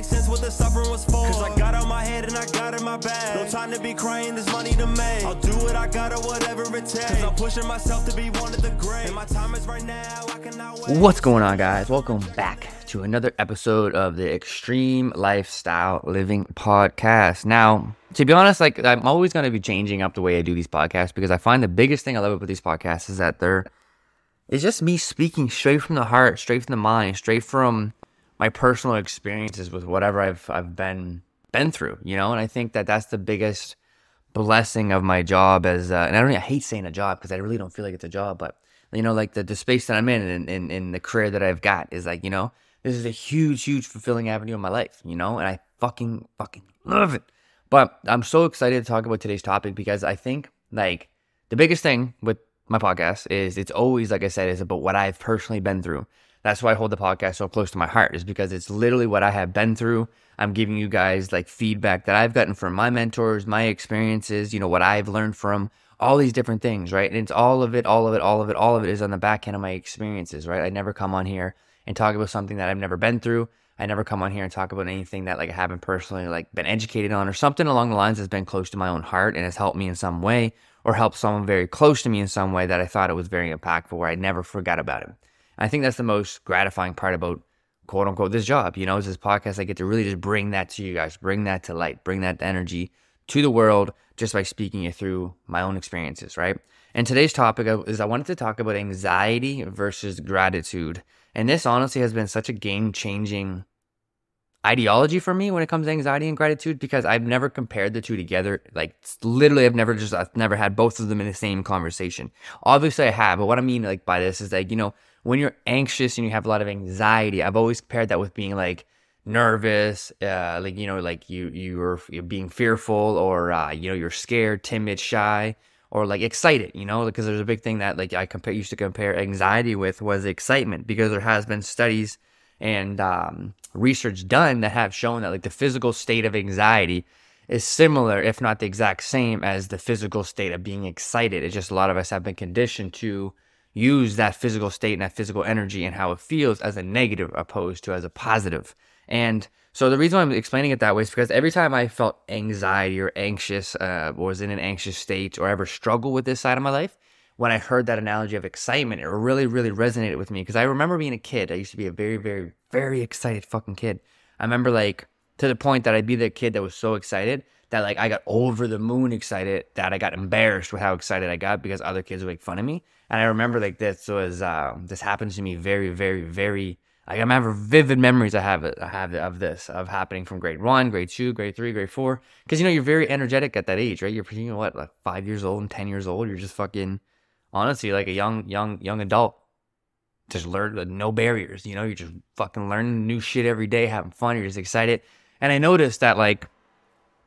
make sense what the suffering was for. Cause I got out my head and I got in my bag. No time to be crying, there's money to make. I'll do what I gotta, whatever it takes. Cause I'm pushing myself to be one of the great. And my time is right now, I cannot wait. What's going on, guys? Welcome back to another episode of the Extreme Lifestyle Living Podcast. Now, to be honest, like I'm always going to be changing up the way I do these podcasts because I find the biggest thing I love about these podcasts is that they're it's just me speaking straight from the heart, straight from the mind, straight from my personal experiences with whatever I've I've been been through, you know. And I think that that's the biggest blessing of my job as uh, and I don't I hate saying a job because I really don't feel like it's a job, but you know, like the, the space that I'm in and in, in the career that I've got is like, you know, this is a huge, huge fulfilling avenue in my life, you know, and I fucking, fucking love it. But I'm so excited to talk about today's topic because I think like the biggest thing with my podcast is it's always, like I said, is about what I've personally been through. That's why I hold the podcast so close to my heart, is because it's literally what I have been through. I'm giving you guys like feedback that I've gotten from my mentors, my experiences, you know, what I've learned from all these different things, right? And it's all of it, all of it, all of it, all of it is on the back end of my experiences, right? I never come on here and talk about something that I've never been through. I never come on here and talk about anything that like I haven't personally like been educated on or something along the lines that's been close to my own heart and has helped me in some way or helped someone very close to me in some way that I thought it was very impactful where I never forgot about it. I think that's the most gratifying part about quote unquote this job, you know, is this podcast. I get to really just bring that to you guys, bring that to light, bring that energy to the world just by speaking it through my own experiences, right? And today's topic is I wanted to talk about anxiety versus gratitude. And this honestly has been such a game changing ideology for me when it comes to anxiety and gratitude because I've never compared the two together. Like literally, I've never just I've never had both of them in the same conversation. Obviously, I have, but what I mean like by this is like you know when you're anxious and you have a lot of anxiety, I've always compared that with being like nervous, uh, like you know, like you you're, you're being fearful or uh, you know you're scared, timid, shy, or like excited. You know, because there's a big thing that like I compare used to compare anxiety with was excitement because there has been studies and um, research done that have shown that like the physical state of anxiety is similar, if not the exact same, as the physical state of being excited. It's just a lot of us have been conditioned to use that physical state and that physical energy and how it feels as a negative opposed to as a positive. And so the reason I'm explaining it that way is because every time I felt anxiety or anxious, uh, or was in an anxious state, or ever struggled with this side of my life, when I heard that analogy of excitement, it really, really resonated with me because I remember being a kid. I used to be a very, very, very excited fucking kid. I remember like to the point that I'd be the kid that was so excited that like I got over the moon excited that I got embarrassed with how excited I got because other kids would make fun of me. And I remember like this was uh, this happened to me very, very, very. I remember vivid memories I have I have of this of happening from grade one, grade two, grade three, grade four. Because you know you're very energetic at that age, right? You're you know what like five years old and ten years old. You're just fucking honestly like a young young young adult just learn no barriers you know you're just fucking learning new shit every day having fun you're just excited and i noticed that like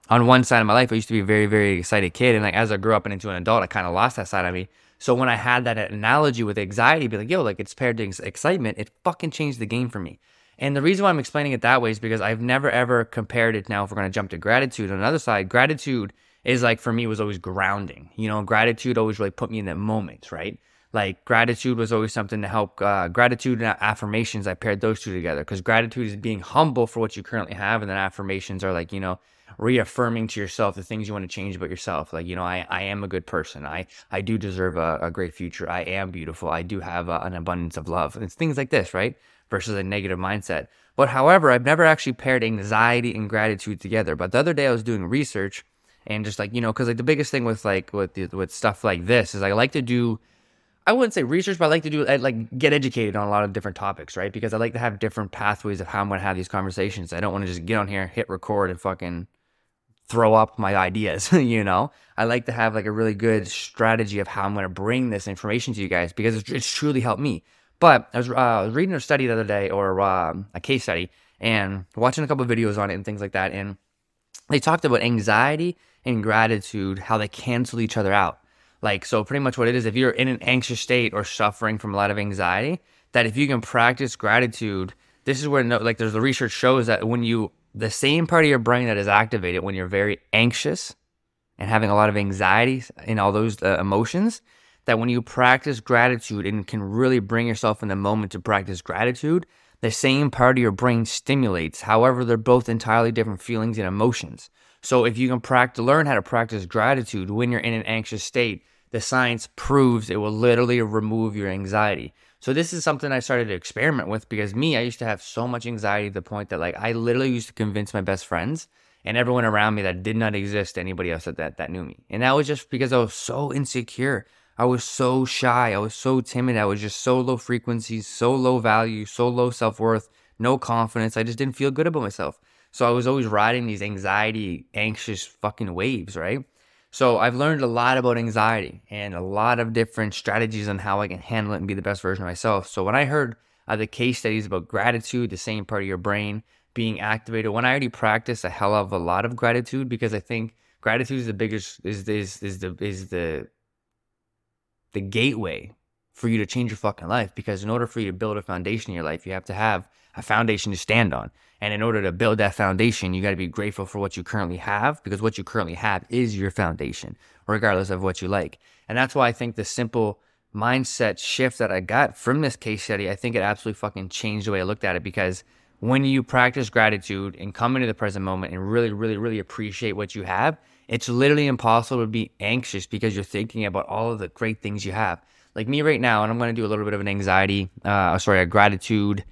on one side of my life i used to be a very very excited kid and like as i grew up and into an adult i kind of lost that side of me so when i had that analogy with anxiety be like yo like it's paired to excitement it fucking changed the game for me and the reason why i'm explaining it that way is because i've never ever compared it now if we're going to jump to gratitude on the other side gratitude is like for me was always grounding. You know, gratitude always really put me in that moment, right? Like gratitude was always something to help. Uh, gratitude and affirmations, I paired those two together because gratitude is being humble for what you currently have, and then affirmations are like you know reaffirming to yourself the things you want to change about yourself. Like you know, I I am a good person. I I do deserve a, a great future. I am beautiful. I do have a, an abundance of love. It's things like this, right? Versus a negative mindset. But however, I've never actually paired anxiety and gratitude together. But the other day I was doing research and just like you know because like the biggest thing with like with with stuff like this is i like to do i wouldn't say research but i like to do I like get educated on a lot of different topics right? Because i like to have different pathways of how i'm going to have these conversations. I don't want to just get on here hit record and fucking throw up my ideas you know? I like to have like a really good strategy of how i'm going to bring this information to you guys because it's, it's truly helped me. But I was, uh, reading a study the other day or uh, a case study and watching a couple videos on it and things like that and they talked about anxiety and gratitude, how they cancel each other out. Like, so pretty much what it is, if you're in an anxious state or suffering from a lot of anxiety, that if you can practice gratitude, this is where, like, there's the research shows that when you, the same part of your brain that is activated when you're very anxious and having a lot of anxiety and all those uh, emotions, that when you practice gratitude and can really bring yourself in the moment to practice gratitude, the same part of your brain stimulates. However, they're both entirely different feelings and emotions. So if you can practice, learn how to practice gratitude when you're in an anxious state, the science proves it will literally remove your anxiety. So this is something I started to experiment with because me, I used to have so much anxiety to the point that like I literally used to convince my best friends and everyone around me that did not exist anybody else that, that that knew me. And that was just because I was so insecure. I was so shy. I was so timid. I was just so low frequency, so low value, so low self worth, no confidence. I just didn't feel good about myself. So I was always riding these anxiety, anxious fucking waves, right? So I've learned a lot about anxiety and a lot of different strategies on how I can handle it and be the best version of myself. So when I heard uh, the case studies about gratitude, the same part of your brain being activated, when I already practiced a hell of a lot of gratitude because I think gratitude is the biggest is is is the is the the gateway for you to change your fucking life. Because in order for you to build a foundation in your life, you have to have a foundation to stand on. And in order to build that foundation, you got to be grateful for what you currently have because what you currently have is your foundation, regardless of what you like. And that's why I think the simple mindset shift that I got from this case study, I think it absolutely fucking changed the way I looked at it because when you practice gratitude and come into the present moment and really, really, really appreciate what you have, it's literally impossible to be anxious because you're thinking about all of the great things you have. Like me right now, and I'm going to do a little bit of an anxiety, uh, sorry, a gratitude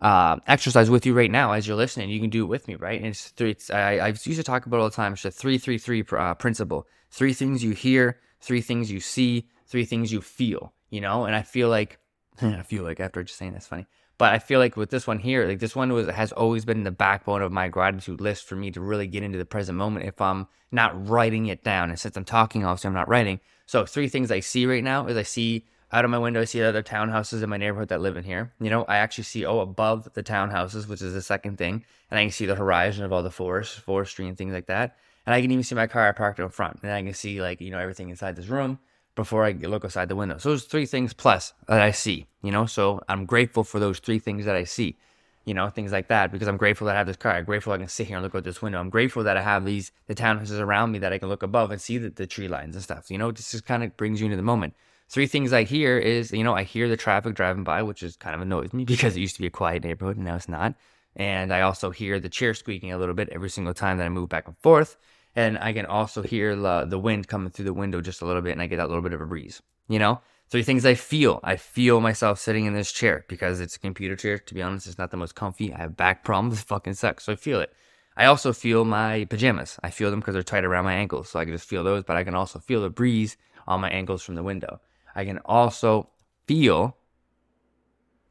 uh, exercise with you right now as you're listening. You can do it with me, right? And it's three. It's, I, I used to talk about all the time. It's a three, three, three uh, principle. Three things you hear, three things you see, three things you feel. You know, and I feel like I feel like after just saying that's funny. But I feel like with this one here, like this one was has always been the backbone of my gratitude list for me to really get into the present moment if I'm not writing it down. And since I'm talking, obviously I'm not writing. So three things I see right now is I see out of my window, I see other townhouses in my neighborhood that live in here. You know, I actually see oh above the townhouses, which is the second thing, and I can see the horizon of all the forest, forestry, and things like that. And I can even see my car parked in front, and I can see like you know everything inside this room before I look outside the window. So those three things plus that I see, you know. So I'm grateful for those three things that I see, you know, things like that because I'm grateful that I have this car. I'm grateful I can sit here and look out this window. I'm grateful that I have these the townhouses around me that I can look above and see the, the tree lines and stuff. You know, this just kind of brings you into the moment. Three things I hear is, you know, I hear the traffic driving by, which is kind of annoys me because it used to be a quiet neighborhood and now it's not. And I also hear the chair squeaking a little bit every single time that I move back and forth and I can also hear the, the wind coming through the window just a little bit, and I get that little bit of a breeze. You know, three things I feel. I feel myself sitting in this chair because it's a computer chair. To be honest, it's not the most comfy. I have back problems. It fucking sucks. So I feel it. I also feel my pajamas. I feel them because they're tight around my ankles, so I can just feel those. But I can also feel the breeze on my ankles from the window. I can also feel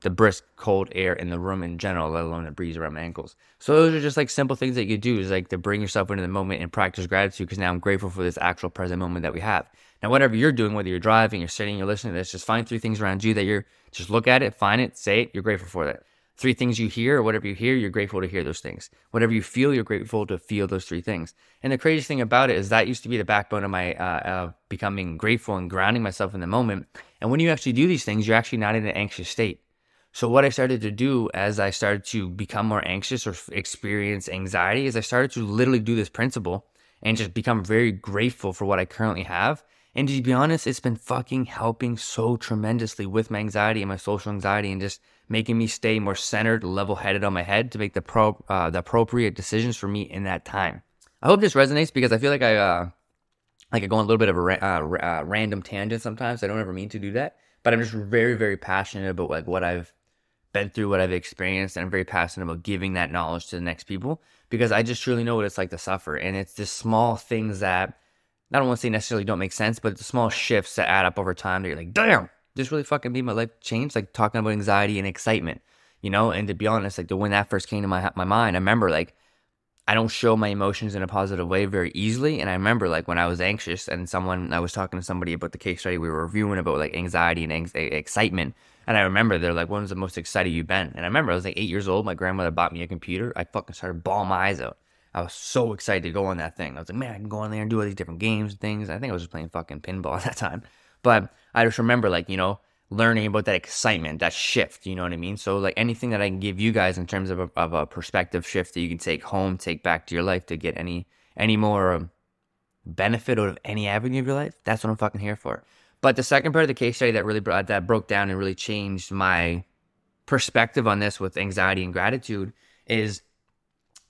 the brisk cold air in the room in general, let alone the breeze around my ankles. So those are just like simple things that you do is like to bring yourself into the moment and practice gratitude because now I'm grateful for this actual present moment that we have. Now, whatever you're doing, whether you're driving, you're sitting, you're listening to this, just find three things around you that you're just look at it, find it, say it, you're grateful for that. Three things you hear, or whatever you hear, you're grateful to hear those things. Whatever you feel, you're grateful to feel those three things. And the craziest thing about it is that used to be the backbone of my uh, uh, becoming grateful and grounding myself in the moment. And when you actually do these things, you're actually not in an anxious state. So what I started to do as I started to become more anxious or experience anxiety is I started to literally do this principle and just become very grateful for what I currently have. And to be honest, it's been fucking helping so tremendously with my anxiety and my social anxiety and just making me stay more centered, level headed on my head to make the pro uh, the appropriate decisions for me in that time. I hope this resonates because I feel like I uh, like I go on a little bit of a ra- uh, uh random tangent sometimes. I don't ever mean to do that, but I'm just very very passionate about like what I've been through what I've experienced and I'm very passionate about giving that knowledge to the next people because I just truly know what it's like to suffer. And it's the small things that I don't want to say necessarily don't make sense, but the small shifts that add up over time that you're like, damn, this really fucking made my life change. Like talking about anxiety and excitement, you know? And to be honest, like the when that first came to my my mind, I remember like I don't show my emotions in a positive way very easily. And I remember like when I was anxious and someone I was talking to somebody about the case study we were reviewing about like anxiety and ang- eh, excitement and I remember they're like, when's the most excited you've been? And I remember I was like eight years old. My grandmother bought me a computer. I fucking started bawling my eyes out. I was so excited to go on that thing. I was like, man, I can go on there and do all these different games and things. I think I was just playing fucking pinball at that time. But I just remember, like, you know, learning about that excitement, that shift. You know what I mean? So, like, anything that I can give you guys in terms of a, of a perspective shift that you can take home, take back to your life to get any any more um, benefit out of any avenue of your life, that's what I'm fucking here for. But the second part of the case study that really brought, that broke down and really changed my perspective on this with anxiety and gratitude is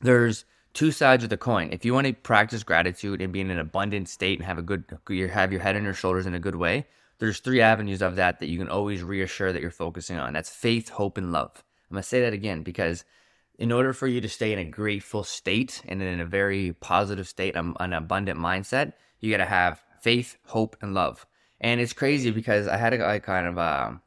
there's two sides of the coin. If you want to practice gratitude and be in an abundant state and have a good, you have your head on your shoulders in a good way, there's three avenues of that that you can always reassure that you're focusing on. That's faith, hope, and love. I'm gonna say that again because in order for you to stay in a grateful state and in a very positive state, an abundant mindset, you got to have faith, hope, and love. And it's crazy because I had a, a kind of a, um,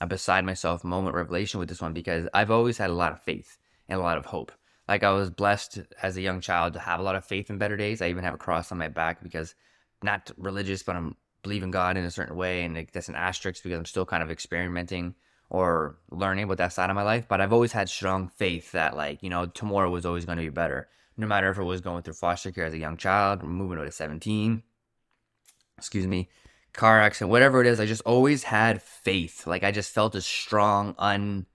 a beside myself moment revelation with this one because I've always had a lot of faith and a lot of hope. Like I was blessed as a young child to have a lot of faith in better days. I even have a cross on my back because not religious, but I'm believing God in a certain way, and that's an asterisk because I'm still kind of experimenting or learning about that side of my life. But I've always had strong faith that like you know tomorrow was always going to be better, no matter if it was going through foster care as a young child, moving over to 17, excuse me, car accident, whatever it is. I just always had faith. Like I just felt a strong, un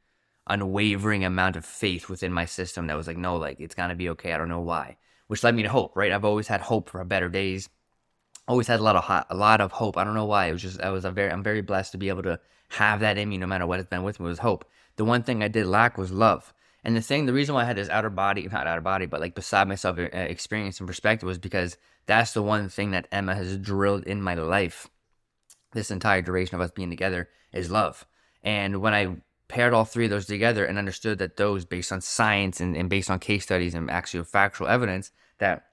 unwavering amount of faith within my system that was like, no, like it's gonna be okay. I don't know why, which led me to hope. Right? I've always had hope for better days. Always had a lot of a lot of hope. I don't know why. It was just I was a very I'm very blessed to be able to have that in me no matter what has been with me was hope. The one thing I did lack was love. And the thing, the reason why I had this outer body, not outer body, but like beside myself uh, experience and perspective was because that's the one thing that Emma has drilled in my life this entire duration of us being together is love. And when I paired all three of those together and understood that those based on science and, and based on case studies and actual factual evidence that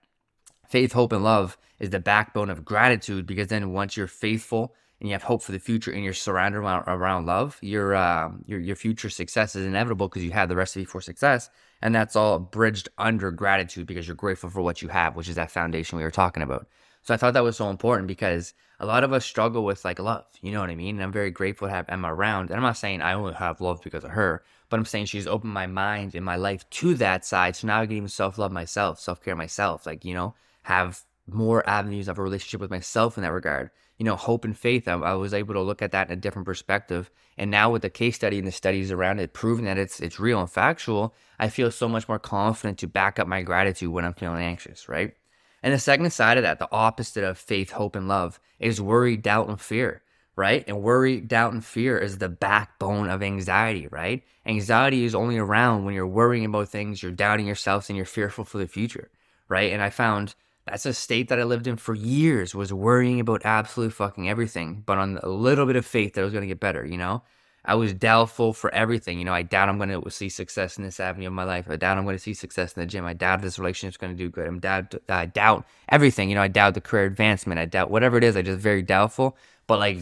faith hope and love is the backbone of gratitude because then once you're faithful and you have hope for the future and you're surrounded around, around love your, uh, your your future success is inevitable because you have the recipe for success. And that's all bridged under gratitude because you're grateful for what you have which is that foundation we were talking about. So i thought that was so important because a lot of us struggle with like love. You know what I mean? And I'm very grateful to have Emma around. And I'm not saying I only have love because of her, but I'm saying she's opened my mind and my life to that side. So now I can even self love myself, self care myself. Like, you know, have more avenues of a relationship with myself in that regard. You know, hope and faith. I, I, was able to look at that in a different perspective. And now with the case study and the studies around it proving that it's it's real and factual, I feel so much more confident to back up my gratitude when I'm feeling anxious, right? And the second side of that, the opposite of faith, hope, and love, is worry, doubt, and fear, right? And worry, doubt, and fear is the backbone of anxiety, right? Anxiety is only around when you're worrying about things, you're doubting yourself, and you're fearful for the future, right? And I found that's a state that I lived in for years, was worrying about absolute fucking everything, but on a little bit of faith that it was to get better, you know? I was doubtful for everything. You know, I doubt I'm going to see success in this avenue of my life. I doubt I'm going to see success in the gym. I doubt this relationship's going to do good. I'm doubt, I doubt everything. You know, I doubt the career advancement. I doubt whatever it is. I just very doubtful. But like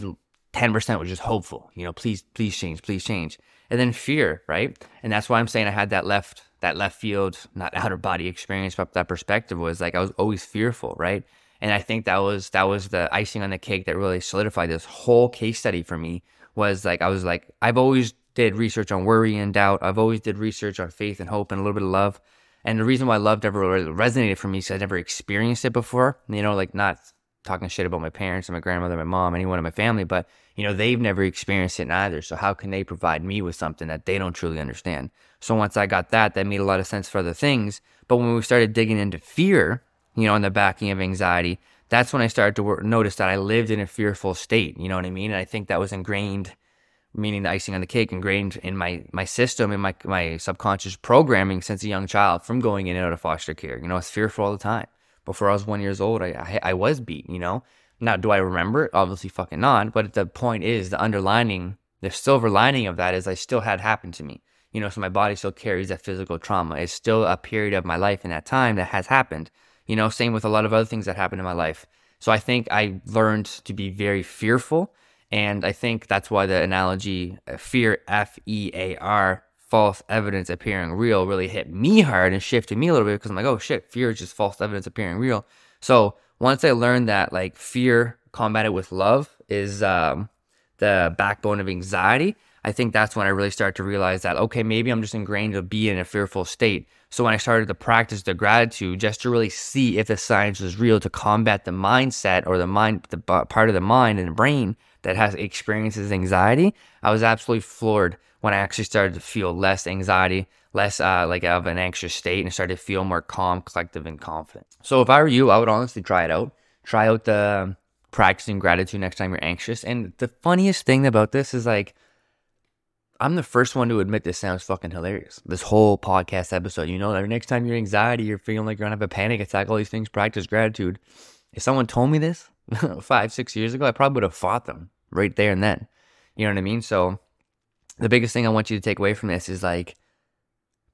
10% was just hopeful. You know, please, please change, please change. And then fear, right? And that's why I'm saying I had that left, that left field, not outer body experience, but that perspective was like I was always fearful, right? And I think that was that was the icing on the cake that really solidified this whole case study for me was like I was like I've always did research on worry and doubt. I've always did research on faith and hope and a little bit of love. And the reason why love never resonated for me is I never experienced it before. You know, like not talking shit about my parents and my grandmother, my mom, anyone in my family, but you know, they've never experienced it either. So how can they provide me with something that they don't truly understand? So once I got that, that made a lot of sense for other things. But when we started digging into fear, you know, in the backing of anxiety, that's when I started to work, notice that I lived in a fearful state. You know what I mean? And I think that was ingrained, meaning the icing on the cake, ingrained in my my system, in my my subconscious programming since a young child from going in and out of foster care. You know, I was fearful all the time. Before I was one years old, I, I, I was beat. You know, now do I remember it? Obviously, fucking not. But the point is, the underlining, the silver lining of that is I still had happened to me. You know, so my body still carries that physical trauma. It's still a period of my life in that time that has happened you know, same with a lot of other things that happened in my life. So I think I learned to be very fearful. And I think that's why the analogy uh, fear, F E A R, false evidence appearing real, really hit me hard and shifted me a little bit because I'm like, oh shit, fear is just false evidence appearing real. So once I learned that like fear combated with love is um, the backbone of anxiety, I think that's when I really started to realize that, okay, maybe I'm just ingrained to be in a fearful state. So when I started to practice the gratitude, just to really see if the science was real to combat the mindset or the mind, the part of the mind and the brain that has experiences anxiety, I was absolutely floored when I actually started to feel less anxiety, less uh, like of an anxious state, and started to feel more calm, collective, and confident. So if I were you, I would honestly try it out. Try out the practicing gratitude next time you're anxious. And the funniest thing about this is like I'm the first one to admit this sounds fucking hilarious. This whole podcast episode, you know, every next time you're anxiety, you're feeling like you're gonna have a panic attack, all these things, practice gratitude. If someone told me this five, six years ago, I probably would have fought them right there and then. You know what I mean? So the biggest thing I want you to take away from this is like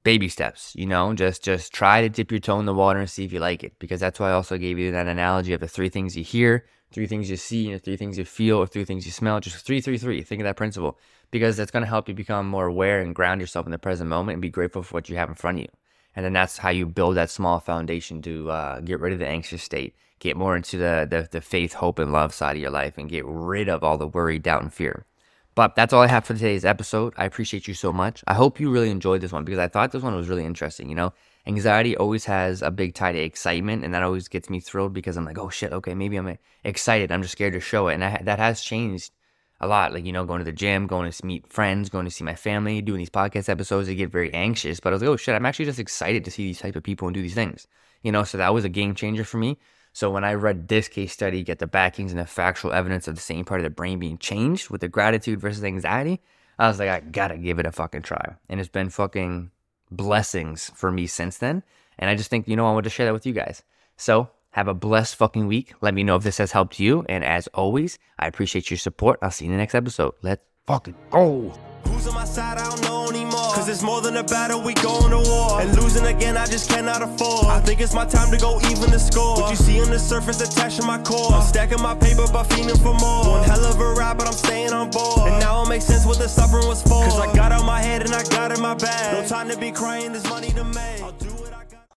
baby steps, you know, just just try to dip your toe in the water and see if you like it. Because that's why I also gave you that analogy of the three things you hear, three things you see, three things you feel, or three things you smell. Just three, three, three. Think of that principle. Because that's gonna help you become more aware and ground yourself in the present moment and be grateful for what you have in front of you. And then that's how you build that small foundation to uh, get rid of the anxious state, get more into the, the the faith, hope, and love side of your life, and get rid of all the worry, doubt, and fear. But that's all I have for today's episode. I appreciate you so much. I hope you really enjoyed this one because I thought this one was really interesting. You know, anxiety always has a big tie to excitement, and that always gets me thrilled because I'm like, oh shit, okay, maybe I'm uh, excited. I'm just scared to show it, and I, that has changed a lot. Like you know, going to the gym, going to meet friends, going to see my family, doing these podcast episodes. I get very anxious, but I was like, oh shit, I'm actually just excited to see these type of people and do these things. You know, so that was a game changer for me. So when I read this case study, get the backings and the factual evidence of the same part of the brain being changed with the gratitude versus anxiety, I was like, I gotta give it a fucking try. And it's been fucking blessings for me since then. And I just think, you know, I want to share that with you guys. So have a blessed fucking week. Let me know if this has helped you. And as always, I appreciate your support. I'll see you in the next episode. Let's fucking go. On it's more than a battle, we going to war. And losing again, I just cannot afford. I think it's my time to go even the score. What you see on the surface attached to my core. I'm stacking my paper, but feeling for more. One hell of a ride, but I'm staying on board. And now it makes sense what the suffering was for. Cause I got out my head and I got in my bag. No time to be crying, there's money to make.